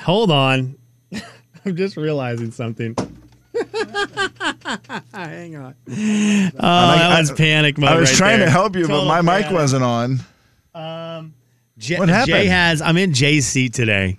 hold on. I'm just realizing something. Hang on. Oh, that was panic mode. I was right trying there. to help you, Total but my mic panic. wasn't on. Um, Jay, What happened? Jay has. I'm in Jay's seat today.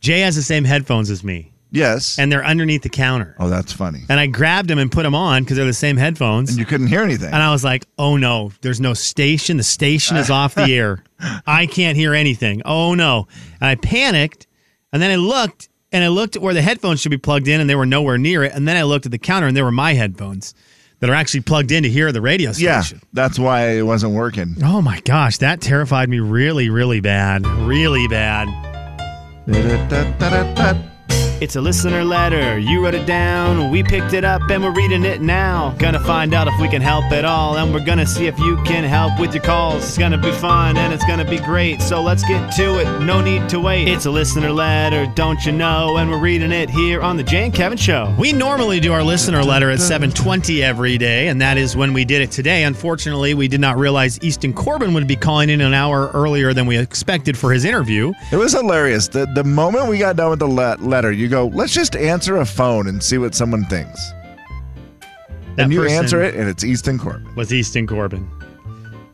Jay has the same headphones as me, Yes. and they're underneath the counter. oh, that's funny. And I grabbed them and put them on because they're the same headphones. And you couldn't hear anything. And I was like, oh no, there's no station. The station is off the air. I can't hear anything. Oh no. And I panicked. And then I looked and I looked at where the headphones should be plugged in and they were nowhere near it. And then I looked at the counter and they were my headphones that are actually plugged in to hear the radio station. yeah, station. that's why it wasn't working. Oh my gosh, that terrified me really, really bad. Really bad. It's a listener letter. You wrote it down. We picked it up and we're reading it now. Gonna find out if we can help at all. And we're gonna see if you can help with your calls. It's gonna be fun and it's gonna be great. So let's get to it. No need to wait. It's a listener letter, don't you know? And we're reading it here on the Jay and Kevin Show. We normally do our listener letter at 720 every day, and that is when we did it today. Unfortunately, we did not realize Easton Corbin would be calling in an hour earlier than we expected for his interview. It was hilarious. The the moment we got done with the le- letter, you go, let's just answer a phone and see what someone thinks. That and you answer it, and it's Easton Corbin. was Easton Corbin.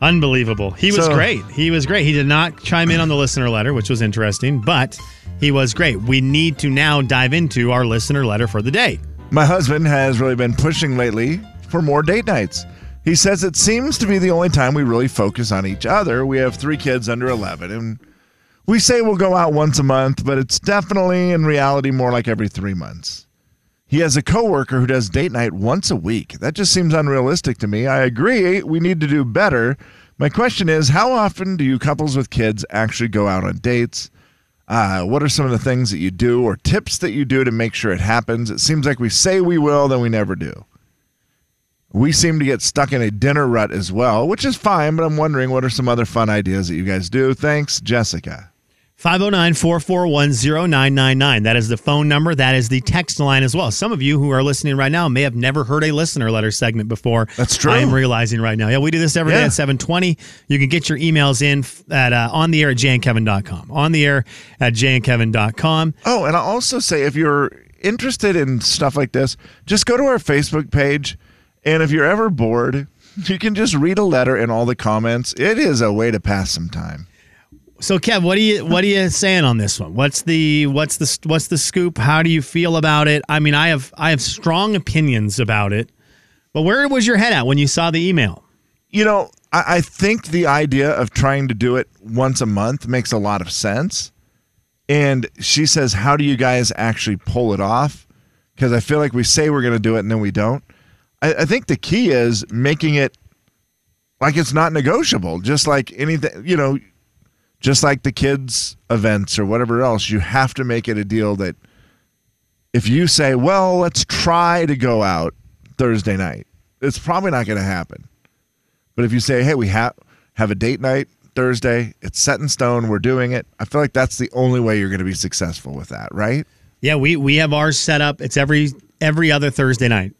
Unbelievable. He was So- great. He was great. He did not chime in on the listener letter, which was interesting, but he was great. We need to now dive into our listener letter for the day. My husband has really been pushing lately for more date nights. He says it seems to be the only time we really focus on each other. We have three kids under 11, and we say we'll go out once a month, but it's definitely in reality more like every three months. He has a coworker who does date night once a week. That just seems unrealistic to me. I agree, we need to do better. My question is how often do you couples with kids actually go out on dates? Uh, what are some of the things that you do or tips that you do to make sure it happens? It seems like we say we will, then we never do. We seem to get stuck in a dinner rut as well, which is fine, but I'm wondering what are some other fun ideas that you guys do? Thanks, Jessica. 509 441 0999. That is the phone number. That is the text line as well. Some of you who are listening right now may have never heard a listener letter segment before. That's true. I am realizing right now. Yeah, we do this every day Yeah. at 720. You can get your emails in at uh, on the air at jandkevin.com. On the air at jandkevin.com. Oh, and I'll also say if you're interested in stuff like this, just go to our Facebook page. And if you're ever bored, you can just read a letter in all the comments. It is a way to pass some time. So, Kev, what are you what are you saying on this one? What's the what's the what's the scoop? How do you feel about it? I mean, I have I have strong opinions about it, but where was your head at when you saw the email? You know, I, I think the idea of trying to do it once a month makes a lot of sense. And she says, How do you guys actually pull it off? Because I feel like we say we're going to do it and then we don't. I, I think the key is making it like it's not negotiable, just like anything, you know, just like the kids' events or whatever else. You have to make it a deal that if you say, Well, let's try to go out Thursday night, it's probably not going to happen. But if you say, "Hey, we have have a date night Thursday. It's set in stone. We're doing it." I feel like that's the only way you're going to be successful with that, right? Yeah, we we have ours set up. It's every every other Thursday night,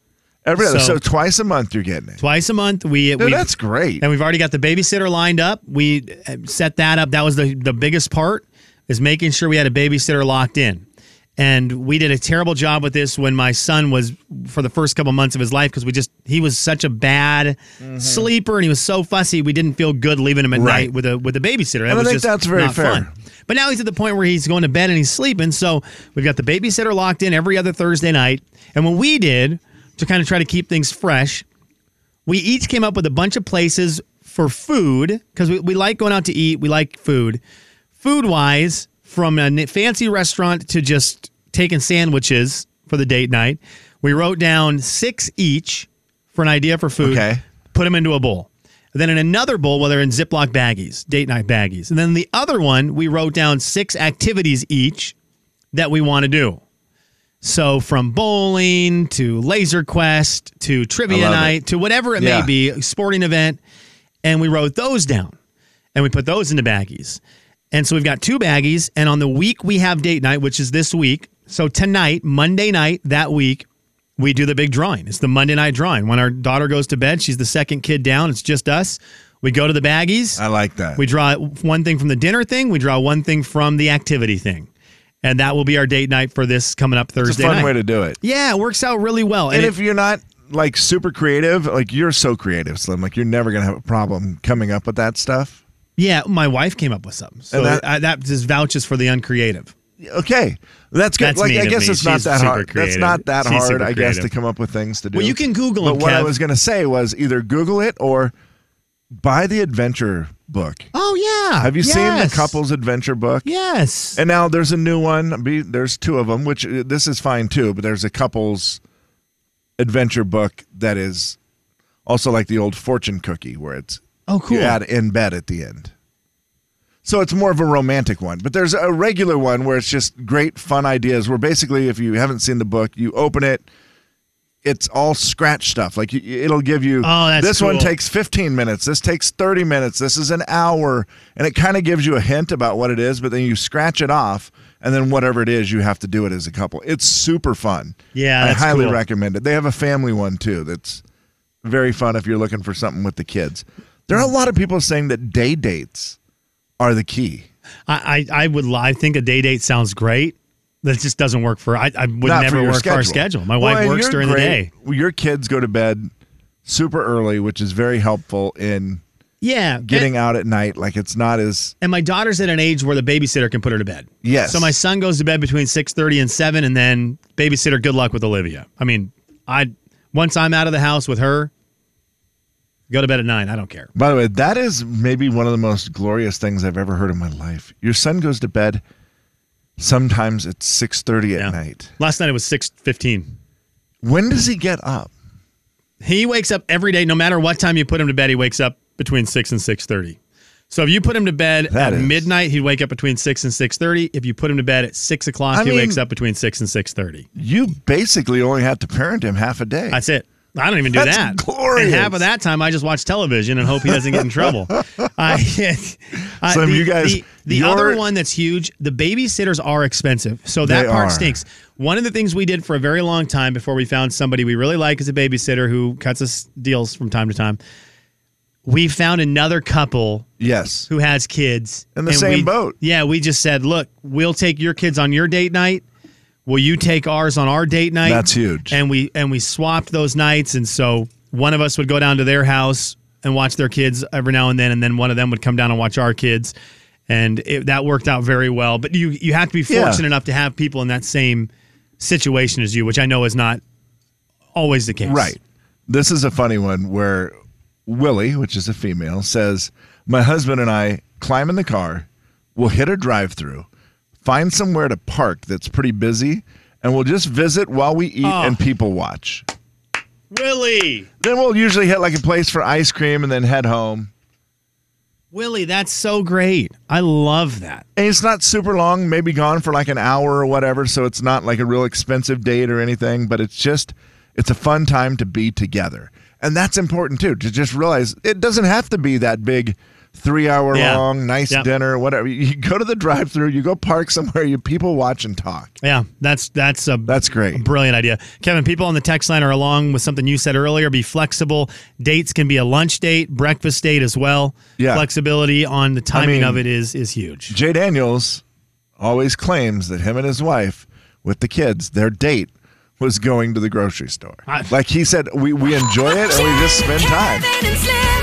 Every other, So- so twice a month you're getting it. twice a month. We Dude, that's great. and we've already got the babysitter lined up. We uh, set that up. That was the the biggest part is making sure we had a babysitter locked in. And we did a terrible job with this when my son was for the first couple months of his life because we just he was such a bad sleeper and he was so fussy. We didn't feel good leaving him at Mm-hmm. Right. night with a with a babysitter. That I was think just that's very not fair. fun. But now he's at the point where he's going to bed and he's sleeping. So we've got the babysitter locked in every other Thursday night. And what we did to kind of try to keep things fresh, we each came up with a bunch of places for food because we, we like going out to eat. We like food. Food wise, from a fancy restaurant to just taking sandwiches for the date night, we wrote down six each for an idea for food. Okay. Put them into a bowl. And then in another bowl, well, they're in Ziploc baggies, date night baggies. And then the other one, we wrote down six activities each that we want to do. So from bowling to laser quest to trivia love it. night to whatever it Yeah. may be, sporting event, and we wrote those down and we put those into baggies. And so we've got two baggies, and on the week we have date night, which is this week. So tonight, Monday night, that week, we do the big drawing. It's the Monday night drawing. When our daughter goes to bed, she's the second kid down. It's just us. We go to the baggies. I like that. We draw one thing from the dinner thing. We draw one thing from the activity thing. And that will be our date night for this coming up Thursday. It's a fun night. way to do it. yeah, it works out really well. And it- if you're not like super creative, like you're so creative, Slim, like you're never gonna have a problem coming up with that stuff. yeah, my wife came up with something, so that- that, that just vouches for the uncreative. Okay, that's good. That's like I guess it's not She's that hard. That's not that hard, I guess, to come up with things to do. Well, you can Google it. But what I was gonna say was either Google it or buy the adventure book. Oh yeah, Have you seen the couples adventure book? Yes. And now there's a new one. Be- There's two of them, which uh, this is fine too. But there's a couples adventure book that is also like the old fortune cookie, where it's oh, cool. you add in bed at the end. So it's more of a romantic one. But there's a regular one where it's just great fun ideas. Where basically, if you haven't seen the book, you open it. It's all scratch stuff. Like it'll give you. Oh, that's this one takes 15 minutes. This takes 30 minutes. This is an hour, and it kind of gives you a hint about what it is. But then you scratch it off, and then whatever it is, you have to do it as a couple. It's super fun. Yeah, I highly cool. recommend it. They have a family one too. That's very fun if you're looking for something with the kids. There are a lot of people saying that day dates are the key. I, I, I would. I think a day date sounds great. That just doesn't work for. I, I would Not never work for our schedule. My Well, wife works during the day. Well, Your kids go to bed super early, which is very helpful in Yeah, getting out at night. Like it's not as And my daughter's at an age where the babysitter can put her to bed. Yes. So my son goes to bed between six thirty and seven, and then babysitter. Good luck with Olivia. I mean, I once I'm out of the house with her, go to bed at nine. I don't care. By the way, that is maybe one of the most glorious things I've ever heard in my life. Your son goes to bed sometimes at 6:30 at Yeah. night. Last night it was six fifteen. When does he get up? He wakes up every day, no matter what time you put him to bed. He wakes up between six and six thirty. So if you put him to bed That at is- midnight, he'd wake up between six and six thirty. If you put him to bed at six o'clock, I he wakes up between six and six thirty. You basically only have to parent him half a day. That's it. I don't even do That's that. glorious. And half of that time, I just watch television and hope he doesn't get in trouble. I, I- Slim, the, you guys- the, the other one that's huge. The babysitters are expensive, so that part are. stinks. One of the things we did for a very long time before we found somebody we really like as a babysitter who cuts us deals from time to time, we found another couple yes. who has kids In the same we- boat. Yeah, we just said, look, we'll take your kids on your date night. Will you take ours on our date night? That's huge. And we and we swapped those nights, and so one of us would go down to their house and watch their kids every now and then, and then one of them would come down and watch our kids, and it, that worked out very well. But you you have to be Yeah. fortunate enough to have people in that same situation as you, which I know is not always the case. Right. This is a funny one where Willie, which is a female, says, My husband and I climb in the car, we'll hit a drive through, find somewhere to park that's pretty busy, and we'll just visit while we eat Oh. and people watch. Willie, Then we'll usually hit like a place for ice cream and then head home. Willie, that's so great. I love that. And it's not super long, maybe gone for like an hour or whatever, so it's not like a real expensive date or anything, but it's just it's a fun time to be together. And that's important too, to just realize it doesn't have to be that big three hour Yeah. long, nice Yep. dinner, whatever. You go to the drive through, you go park somewhere, you people watch and talk. Yeah, that's that's a That's great. a brilliant idea. Kevin, people on the text line are along with something you said earlier. Be flexible. Dates can be a lunch date, breakfast date as well. Yeah. Flexibility on the timing mean- of it is is huge. Jay Daniels always claims that him and his wife with the kids, their date was going to the grocery store. I- like he said, we, we enjoy it and we just spend time.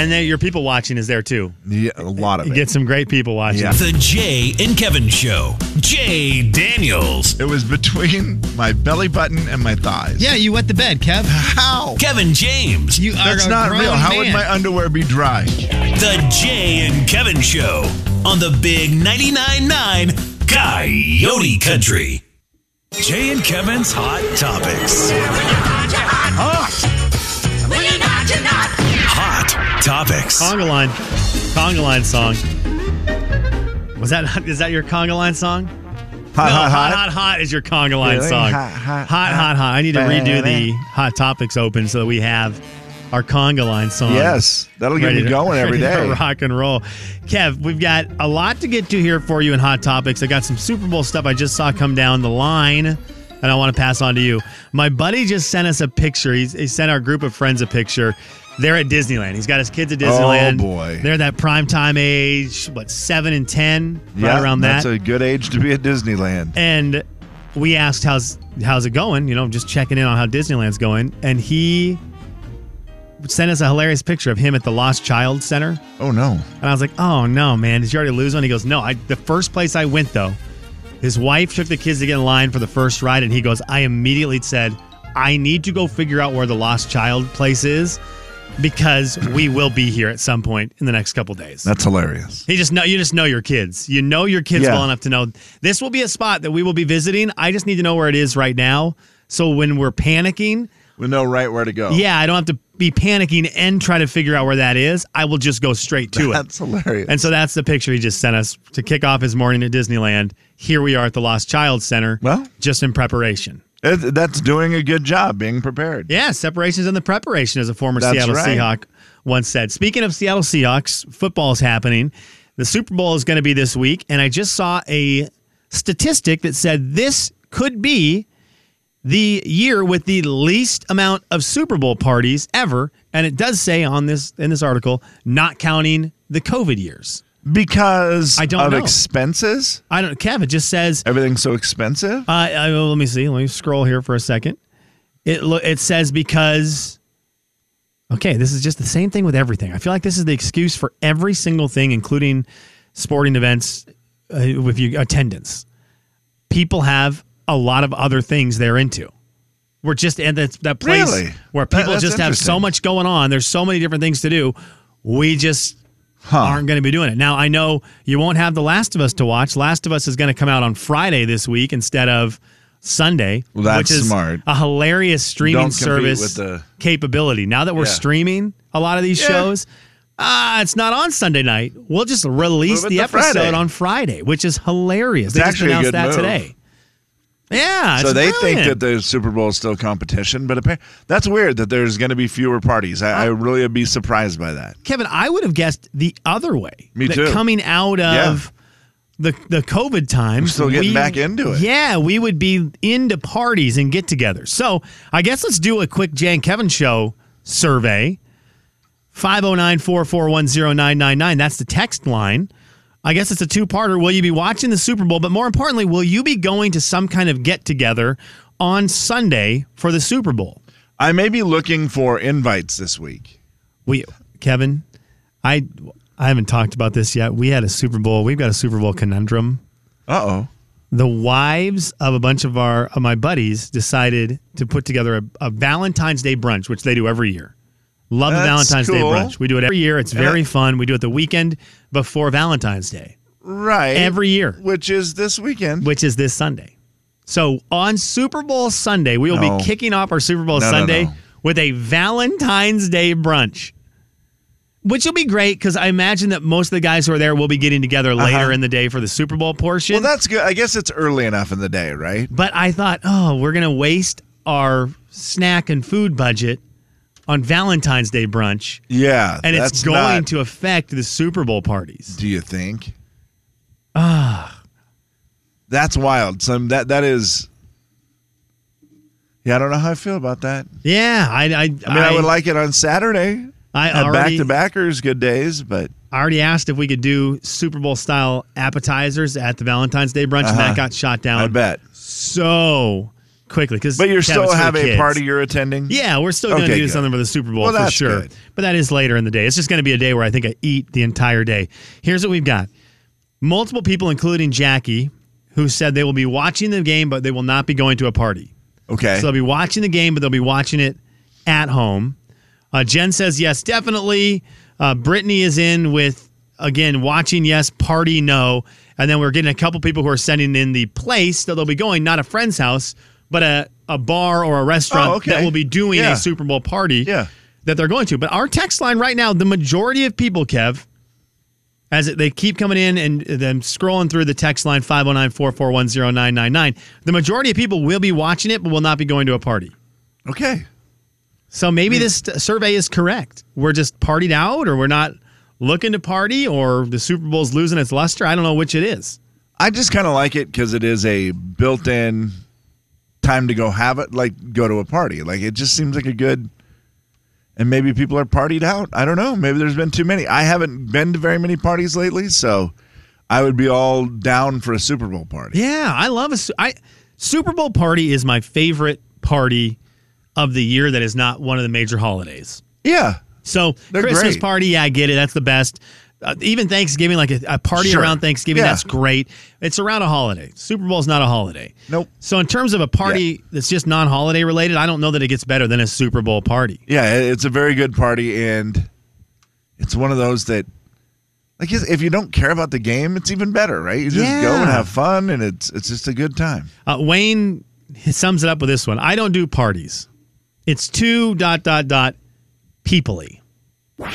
And then your people watching is there too. Yeah, a lot of You it. get some great people watching. Yeah. The Jay and Kevin Show. Jay Daniels. It was between my belly button and my thighs. Yeah, you wet the bed, Kev. How? Kevin James. You That's are a not grown real. How would my underwear be dry? The Jay and Kevin Show on the Big 99.9 9 Coyote Country. Jay and Kevin's Hot Topics. Hot Topics. conga line, conga line song. Was that is that your conga line song? Hot, no, hot, hot, hot. hot, is your conga line Really? song. Hot, hot, hot, hot, hot. I need to redo the hot topics open so that we have our conga line song. Yes, that'll get me going every day. rock and roll. Kev, we've got a lot to get to here for you in hot topics. I got some Super Bowl stuff I just saw come down the line. And I want to pass on to you. My buddy just sent us a picture. He's, he sent our group of friends a picture. They're at Disneyland. He's got his kids at Disneyland. Oh, boy. They're that prime time age, what, seven and 10, right yeah, around that. That's a good age to be at Disneyland. and we asked, how's, how's it going? You know, just checking in on how Disneyland's going. And he sent us a hilarious picture of him at the Lost Child Center. Oh no. And I was like, oh no, man, did you already lose one? He goes, no. I, the first place I went, though, his wife took the kids to get in line for the first ride, and he goes, I immediately said, I need to go figure out where the lost child place is because we will be here at some point in the next couple days. That's hilarious. He just know you just know your kids. You know your kids Yeah. well enough to know this will be a spot that we will be visiting. I just need to know where it is right now. So when we're panicking, We know right where to go. yeah, I don't have to be panicking and try to figure out where that is. I will just go straight to it. That's hilarious. And so that's the picture he just sent us to kick off his morning at Disneyland. Here we are at the Lost Child Center. Well- just in preparation. It- that's doing a good job being prepared. Yeah, separations in the preparation, as a former That's Seattle right. Seahawk once said. Speaking of Seattle Seahawks, football is happening. The Super Bowl is going to be this week, and I just saw a statistic that said this could be the year with the least amount of Super Bowl parties ever, and it does say on this in this article, not counting the COVID years. Because I don't of know. expenses? I don't. Kev, it just says Everything's so expensive? Uh, I, let me see. Let me scroll here for a second. It lo- it says because. Okay, this is just the same thing with everything. I feel like this is the excuse for every single thing, including sporting events uh, with your attendance. People have a lot of other things they're into. We're just at that, that place Really? where That- people that's just have so interesting. much going on. There's so many different things to do. We just Huh. aren't going to be doing it. Now, I know you won't have The Last of Us to watch. Last of Us is going to come out on Friday this week instead of Sunday, Well, that's which is smart. a hilarious streaming service with the- capability. Now that we're Yeah. streaming a lot of these Yeah. shows, ah, it's not on Sunday night. We'll just release the episode Friday. on Friday, which is hilarious. they just announced that move. today. Yeah, so they brilliant. think that the Super Bowl is still competition, but appa- that's weird that there's going to be fewer parties. I, I really would be surprised by that. Kevin, I would have guessed the other way. Me too. Coming out of the the COVID times, We're still getting we- back into it. Yeah, we would be into parties and get together. So I guess let's do a quick Jay and Kevin show survey. 509-441-0999. That's the text line. I guess it's a two-parter. Will you be watching the Super Bowl? But more importantly, will you be going to some kind of get-together on Sunday for the Super Bowl? I may be looking for invites this week. We, Kevin, I, I haven't talked about this yet. We had a Super Bowl. We've got a Super Bowl conundrum. Uh oh. The wives of a bunch of our of my buddies decided to put together a, a Valentine's Day brunch, which they do every year. Love the That's Valentine's Day brunch. We do it every year. It's very fun. We do it the weekend before Valentine's Day, Right. Every year. Which is this weekend. which is this Sunday. So on Super Bowl Sunday, we will No. be kicking off our Super Bowl No, no, Sunday no. with a Valentine's Day brunch. Which will be great because I imagine that most of the guys who are there will be getting together later Uh-huh. in the day for the Super Bowl portion. well, that's good. I guess it's early enough in the day, right? but I thought, oh, we're going to waste our snack and food budget on Valentine's Day brunch. Yeah. And it's going not- to affect the Super Bowl parties. Do you think? Ah. That's wild. Some that that is. Yeah, I don't know how I feel about that. Yeah, I, I, I mean, I, would like it on Saturday. I Have back to backers, good days, but I already asked if we could do Super Bowl style appetizers at the Valentine's Day brunch, and Uh-huh. that got shot down I bet. so quickly. Because But you're still have a party you're attending. Yeah, we're still going to Okay, do good. something for the Super Bowl Well, for sure. good. But that is later in the day. It's just going to be a day where I think I eat the entire day. Here's what we've got: multiple people, including Jackie, who said they will be watching the game, but they will not be going to a party. Okay. So they'll be watching the game, but they'll be watching it at home. Uh, Jen says yes, definitely. Uh, Brittany is in with again watching yes, party no, and then we're getting a couple people who are sending in the place that they'll be going, not a friend's house, but a, a bar or a restaurant Oh, okay. that will be doing Yeah. a Super Bowl party Yeah. that they're going to. But our text line right now, the majority of people, Kev, as they keep coming in and then scrolling through the text line 509 441 0999, the majority of people will be watching it, but will not be going to a party. okay. So maybe hmm. this survey is correct. We're just partied out, or we're not looking to party, or the Super Bowl's losing its luster. I don't know which it is. I just kind of like it because it is a built-in time to go have it, like go to a party. Like it just seems like a good. and maybe people are partied out. I don't know. Maybe there's been too many. I haven't been to very many parties lately, so I would be all down for a Super Bowl party. Yeah, I love a Super Bowl party is my favorite party of the year that is not one of the major holidays. Yeah. So They're Christmas great. party, yeah, I get it. That's the best. Uh, even Thanksgiving, like a, a party Sure. around Thanksgiving, Yeah. that's great. It's around a holiday. Super Bowl is not a holiday. Nope. So in terms of a party that's just non-holiday related, I don't know that it gets better than a Super Bowl party. Yeah, it's a very good party, and it's one of those that, like, if you don't care about the game, it's even better, right? You just go and have fun, and it's it's just a good time. Uh, Wayne sums it up with this one: I don't do parties. It's too dot dot dot peoply. Well,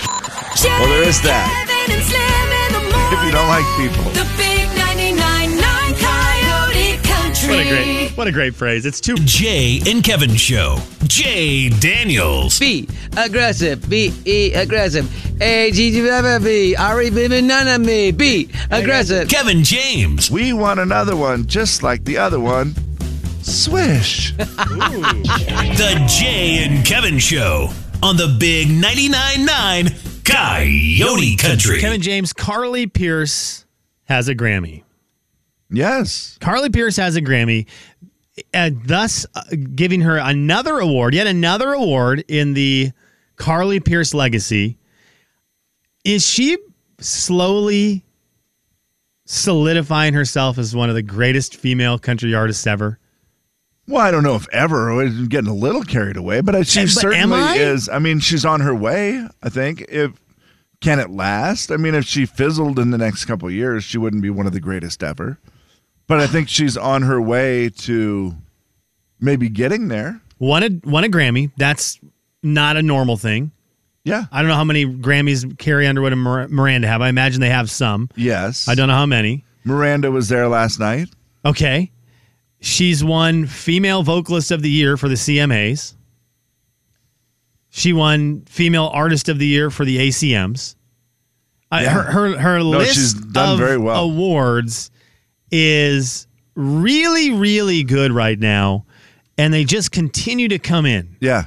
there is that. Kevin and Slim in the morning. If you don't like people, The big 99.9 Coyote Country. What a great, what a great phrase! It's too. Jay and Kevin Show. Jay Daniels. Be aggressive. Be e- aggressive. A G G B B. Ari none of me. Be aggressive. Kevin James. we want another one just like the other one. Swish. The Jay and Kevin Show on the Big 99.9 9 Coyote Country. Kevin James, Carly Pearce has a Grammy. yes. Carly Pearce has a Grammy, uh, thus uh, giving her another award, yet another award in the Carly Pearce legacy. Is she slowly solidifying herself as one of the greatest female country artists ever? Well, I don't know if ever. I was getting a little carried away, but she but certainly I? is. I mean, she's on her way. I think. If can it last? I mean, if she fizzled in the next couple of years, she wouldn't be one of the greatest ever. But I think she's on her way to maybe getting there. Won a won a Grammy. That's not a normal thing. Yeah. I don't know how many Grammys Carrie Underwood and Miranda have. I imagine they have some. Yes. I don't know how many. Miranda was there last night. Okay. She's won Female Vocalist of the Year for the CMAs. She won Female Artist of the Year for the ACMs. Uh, Yeah. her her, her list she's done of very well. awards is really, really good right now. And they just continue to come in. Yeah.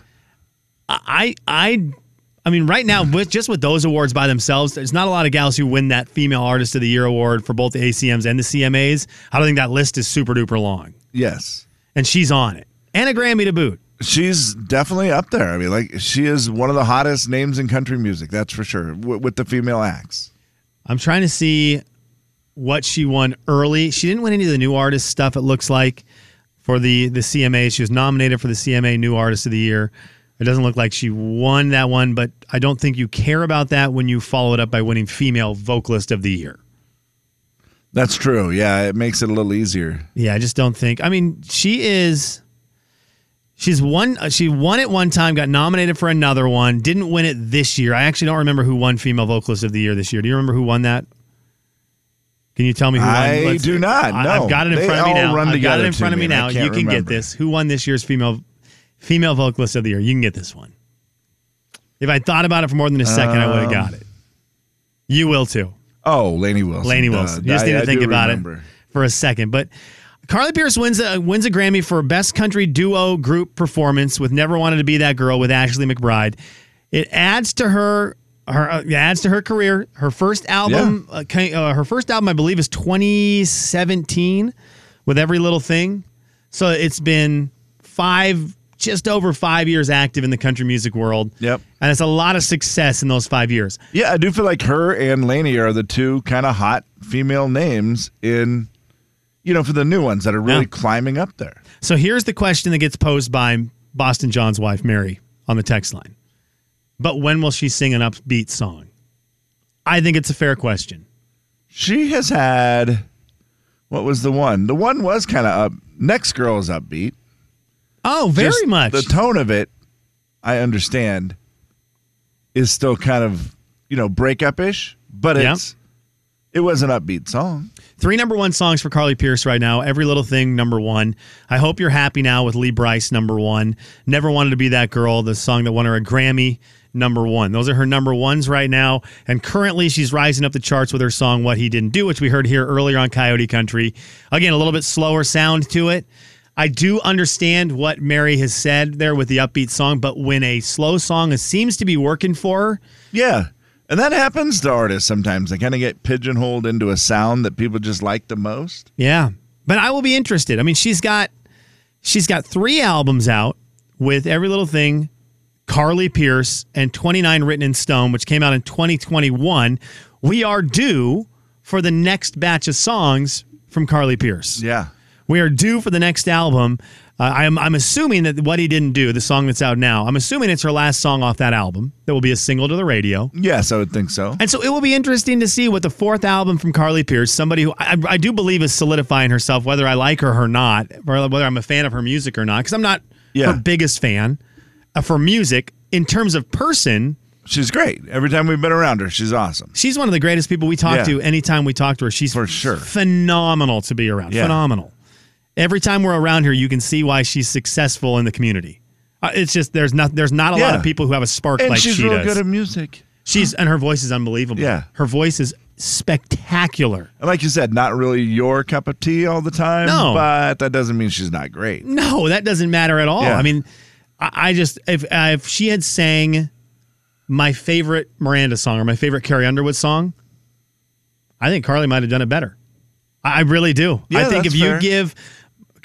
I I I mean, right now, with just with those awards by themselves, there's not a lot of gals who win that Female Artist of the Year award for both the ACMs and the CMAs. I don't think that list is super duper long, Yes. and she's on it, and a Grammy to boot. She's definitely up there. I mean, like she is one of the hottest names in country music. That's for sure. W- with the female acts. I'm trying to see what she won early. She didn't win any of the new artist stuff. It looks like for the the CMA, she was nominated for the CMA New Artist of the Year. It doesn't look like she won that one, but I don't think you care about that when you follow it up by winning Female Vocalist of the Year. That's true. Yeah, it makes it a little easier. Yeah, I just don't think. I mean, she is. She's won. uh, She won it one time. Got nominated for another one. Didn't win it this year. I actually don't remember who won Female Vocalist of the Year this year. Do you remember who won that? Can you tell me who I won? do not, no. I've got it in They front of me now. I've got it in front of me, me now. You can remember. get this. Who won this year's female female vocalist of the year? You can get this one. If I thought about it for more than a second, I would have got it. You will too. Oh, Lainey Wilson. Lainey. Wilson. You just need I- to think about remember. it for a second. But Carly Pearce wins a wins a Grammy for best country duo group performance with "Never Wanted to Be That Girl" with Ashley McBryde. It adds to her her uh, adds to her career. Her first album, uh, ca- uh, her first album, I believe, is 2017 with "Every Little Thing." So it's been five, just over five years active in the country music world. Yep. and it's a lot of success in those five years. Yeah, I do feel like her and Lainey are the two kind of hot female names in, you know, for the new ones that are really Yeah. climbing up there. So here's the question that gets posed by Boston John's wife, Mary, on the text line. But when will she sing an upbeat song? I think it's a fair question. She has had, what was the one? The one was kind of up. Next girl is upbeat. Oh, very Just much. The tone of it, I understand, is still kind of, you know, breakup ish, but it's, it was an upbeat song. Three number one songs for Carly Pearce right now. Every Little Thing, number one. I Hope You're Happy Now with Lee Brice, number one. Never Wanted to Be That Girl, the song that won her a Grammy, number one. Those are her number ones right now. And currently, she's rising up the charts with her song What He Didn't Do, which we heard here earlier on Coyote Country. Again, a little bit slower sound to it. I do understand what Mary has said there with the upbeat song, but when a slow song seems to be working for her, Yeah. And that happens to artists sometimes. They kind of get pigeonholed into a sound that people just like the most. Yeah. But I will be interested. I mean, she's got she's got 3 albums out with Every Little Thing, Carly Pearce, and 29 Written in Stone, which came out in 2021. We are due for the next batch of songs from Carly Pearce. Yeah. We are due for the next album. Uh, I'm, I'm assuming that what he didn't do, the song that's out now, I'm assuming it's her last song off that album that will be a single to the radio. Yes, I would think so. And so it will be interesting to see what the fourth album from Carly Pearce, somebody who I, I do believe is solidifying herself, whether I like her or not, or whether I'm a fan of her music or not, because I'm not Yeah. her biggest fan uh, for music. In terms of person, She's great. Every time we've been around her, she's awesome. she's one of the greatest people we talk Yeah. to anytime we talk to her. She's For sure. phenomenal to be around. Yeah. Phenomenal. Every time we're around her, you can see why she's successful in the community. Uh, it's just there's not there's not a lot of people who have a spark And like she's she real does. good at music. she's and her voice is unbelievable. Yeah. her voice is spectacular. And like you said, not really your cup of tea all the time. No. But that doesn't mean she's not great. No, that doesn't matter at all. Yeah. I mean, I, I just if uh, if she had sang my favorite Miranda song or my favorite Carrie Underwood song, I think Carly might have done it better. I really do. Yeah, I think if you fair. give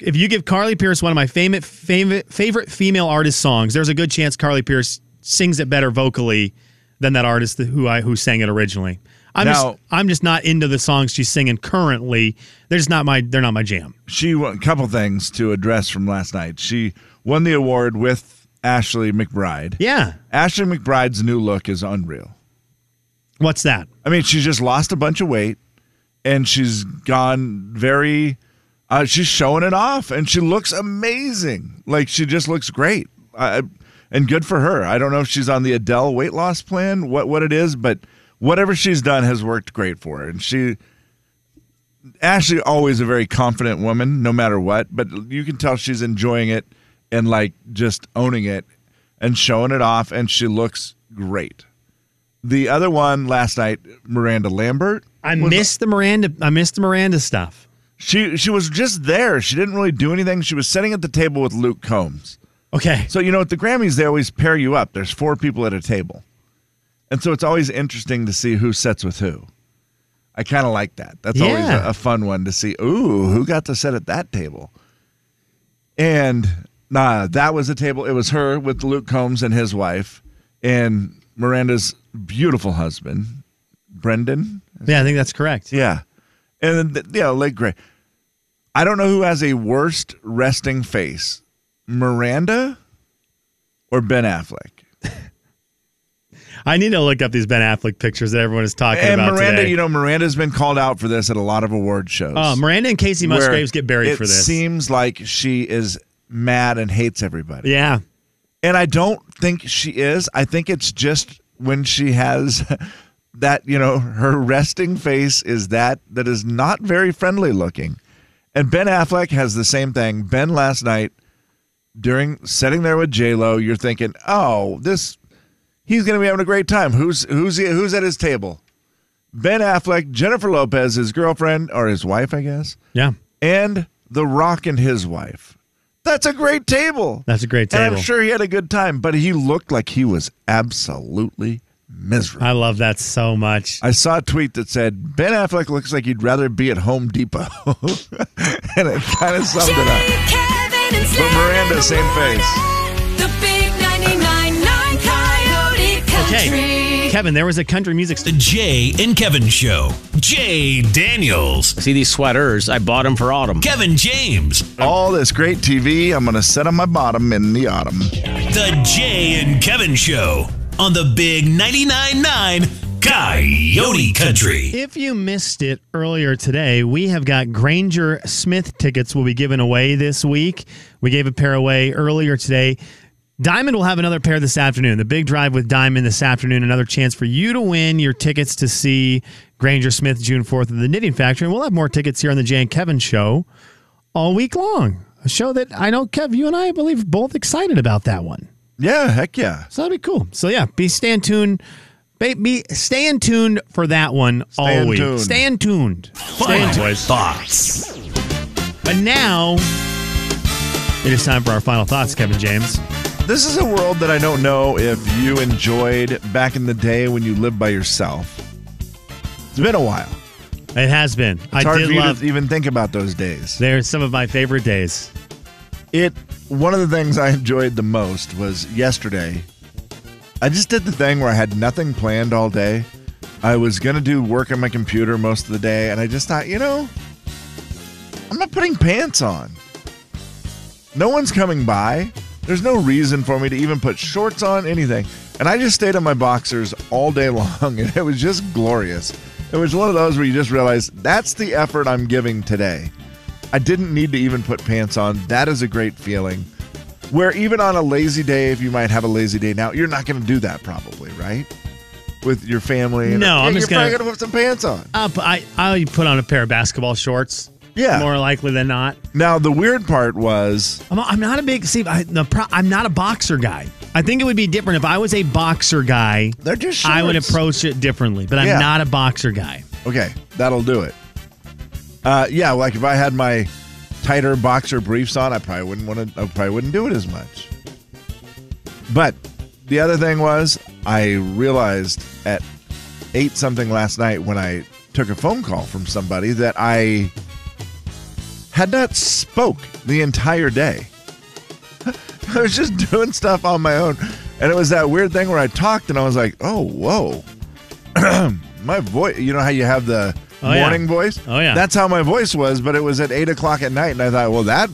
if you give Carly Pearce one of my favorite favorite favorite female artist songs, there's a good chance Carly Pearce sings it better vocally than that artist who I who sang it originally. I'm Now- just I'm just not into the songs she's singing currently. They're just not my they're not my jam. She won a couple things to address from last night. She won the award with Ashley McBryde. Yeah. Ashley McBryde's new look is unreal. What's that? I mean, she's just lost a bunch of weight and she's gone very uh, she's showing it off and she looks amazing. Like she just looks great. I, and good for her. I don't know if she's on the Adele weight loss plan, what what it is, but whatever she's done has worked great for her. And she Ashley always a very confident woman no matter what, but you can tell she's enjoying it and like just owning it and showing it off and she looks great. The other one last night, Miranda Lambert. I missed the Miranda. I missed the Miranda stuff. She she was just there. She didn't really do anything. She was sitting at the table with Luke Combs. Okay. So you know at the Grammys they always pair you up. There's four people at a table, and so it's always interesting to see who sits with who. I kind of like that. That's always a, a fun one to see. Ooh, who got to sit at that table? And nah, that was a table. It was her with Luke Combs and his wife, and Miranda's beautiful husband, Brendan. Yeah, I think that's correct. Yeah. And then, yeah, like great. I don't know who has a worst resting face, Miranda or Ben Affleck. I need to look up these Ben Affleck pictures that everyone is talking And about And Miranda, today. you know, Miranda's been called out for this at a lot of award shows. oh, Miranda and Kacey Musgraves get buried for this. It seems like she is mad and hates everybody. yeah. And I don't think she is. I think it's just when she has that, you know, her resting face is that that is not very friendly looking. And Ben Affleck has the same thing. Ben last night during sitting there with J Lo, you're thinking, oh, this he's gonna be having a great time. Who's who's he, who's at his table? Ben Affleck, Jennifer Lopez, his girlfriend or his wife, I guess, Yeah. and The Rock and his wife. That's a great table. That's a great And table. I'm sure he had a good time, but he looked like he was absolutely miserable. I love that so much. I saw a tweet that said Ben Affleck looks like he'd rather be at Home Depot, and it kind of summed it up. Kevin, and Slim Miranda, same face. The big 99.9 Okay. Kevin, there was a country music The Jay and Kevin Show. Jay Daniels. See these sweaters? I bought them for autumn. Kevin James. All this great TV, I'm going to set on my bottom in the autumn. The Jay and Kevin Show on the Big 99.9 9 Coyote Country. If you missed it earlier today, we have got Granger Smith tickets will be given away this week. We gave a pair away earlier today. Diamond will have another pair this afternoon. The big drive with Diamond this afternoon, another chance for you to win your tickets to see Granger Smith June 4th at the Knitting Factory. And we'll have more tickets here on the Jay and Kevin show all week long. A show that I know, Kev, you and I, I believe, both excited about that one. Yeah, heck yeah. So that'd be cool. So yeah, be staying tuned. Be, be staying tuned for that one all Staying week. tuned. Staying tuned. Staying Final tuned. thoughts. But now It is time for our final thoughts, Kevin James. This is a world that I don't know if you enjoyed back in the day when you lived by yourself. It's been a while. It has been. It's I hard did for you love. to even think about those days. They're some of my favorite days. It one of the things I enjoyed the most was yesterday. I just did the thing where I had nothing planned all day. I was gonna do work on my computer most of the day, and I just thought, you know, I'm not putting pants on. No one's coming by. There's no reason for me to even put shorts on, anything. And I just stayed in my boxers all day long, and it was just glorious. It was one of those where you just realize that's the effort I'm giving today. I didn't need to even put pants on. That is a great feeling. Where even on a lazy day, if you might have a lazy day now, you're not going to do that probably, right? With your family. No, I'm just probably gonna- going to put some pants on. Uh, but I I put on a pair of basketball shorts. Yeah. More likely than not. Now the weird part was I'm, I'm not a big see. I, the pro, I'm not a boxer guy. I think it would be different if I was a boxer guy. they're just. I would approach it differently, but I'm Yeah. not a boxer guy. Okay, that'll do it. Uh, yeah, like if I had my tighter boxer briefs on, I probably wouldn't want to. I probably wouldn't do it as much. But the other thing was, I realized at eight something last night when I took a phone call from somebody that I had not spoke the entire day. I was just doing stuff on my own, and it was that weird thing where I talked and I was like, "Oh, whoa." my voice you know how you have the Oh, yeah. morning voice Oh, yeah. that's how my voice was but it was at eight o'clock at night and i thought well that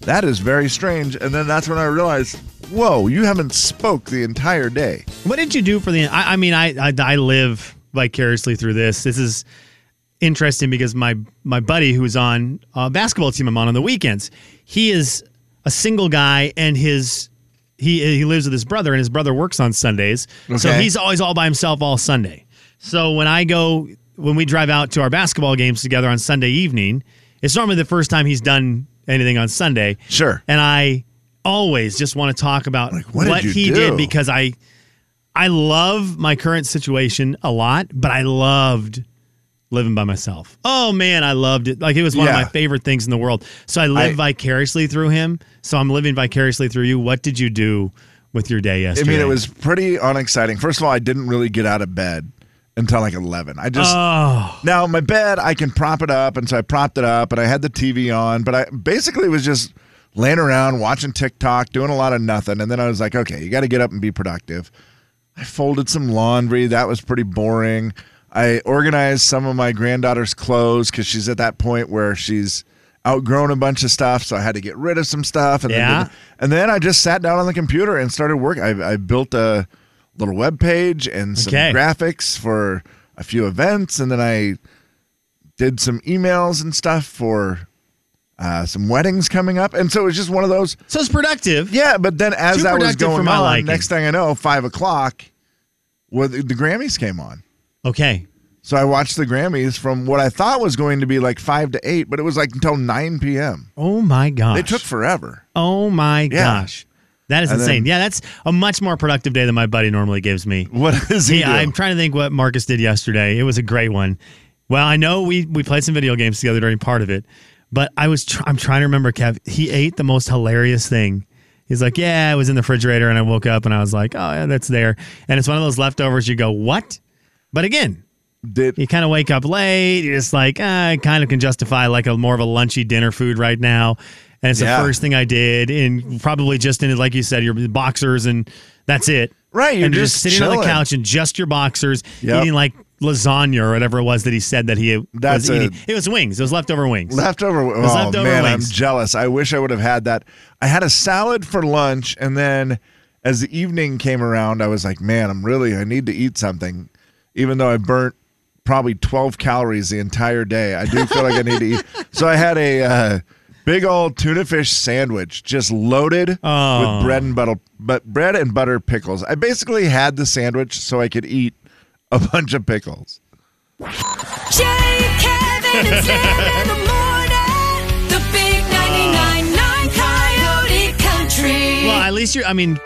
that is very strange and then that's when i realized whoa you haven't spoke the entire day What did you do for the? I, I mean, I, I I live vicariously through this. This is interesting because my my buddy who's on a basketball team I'm on on the weekends, he is a single guy and his he he lives with his brother and his brother works on Sundays, so he's always all by himself all Sunday. So when I go when we drive out to our basketball games together on Sunday evening, it's normally the first time he's done anything on Sunday. Sure. and I always just want to talk about what did he do? did because I I love my current situation a lot, but I loved living by myself. Oh man, I loved it. Like it was one Yeah. of my favorite things in the world. So I live I- vicariously through him. So I'm living vicariously through you. What did you do with your day yesterday? i mean it was pretty unexciting first of all i didn't really get out of bed until like 11 i just Oh, Now my bed, I can prop it up, and so I propped it up, and I had the TV on, but I basically was just laying around watching TikTok, doing a lot of nothing, and then I was like, okay, you got to get up and be productive. I folded some laundry. That was pretty boring. I organized some of my granddaughter's clothes because she's at that point where she's outgrown a bunch of stuff, so I had to get rid of some stuff. And Yeah. then, and then I just sat down on the computer and started working. I, I built a little web page and some Okay. graphics for a few events, and then I did some emails and stuff for uh, some weddings coming up, and so it was just one of those. so it's productive. Yeah, but then as Too that was productive for going my on, liking. next thing I know, five o'clock, well, the, the Grammys came on. Okay. So I watched the Grammys from what I thought was going to be like five to eight, but it was like until nine p.m. Oh my gosh. They took forever. Oh my Yeah. gosh. That is And insane. then- yeah, that's a much more productive day than my buddy normally gives me. What is he Yeah. I'm trying to think what Marcus did yesterday. It was a great one. Well, I know we we played some video games together during part of it, but I was tr- I'm trying to remember. Kev, he ate the most hilarious thing. He's like, "Yeah, it was in the refrigerator," and I woke up and I was like, "Oh, yeah, that's there." And it's one of those leftovers. You go, "What?" But again, Did you kind of wake up late. You're just like, ah, I kind of can justify like a more of a lunchy dinner food right now. And it's Yeah. the first thing I did, and probably just in like you said, your boxers, and that's it. Right, you're and just sitting on the couch in just your boxers, Yep. eating like lasagna or whatever it was that he said that he That's was a- eating. It was wings. It was leftover wings. leftover? was Oh leftover man, wings. I'm jealous. I wish I would have had that. I had a salad for lunch, and then as the evening came around, I was like, man, I'm really I need to eat something, even though I burnt probably 12 calories the entire day. I do feel like I need to eat. So I had a uh, big old tuna fish sandwich, just loaded Oh. with bread and butter, but bread and butter pickles. I basically had the sandwich so I could eat a bunch of pickles. Jay, Kevin, and Slim in the morning. The big 99.9 Coyote Country. Well, at least you're. I mean,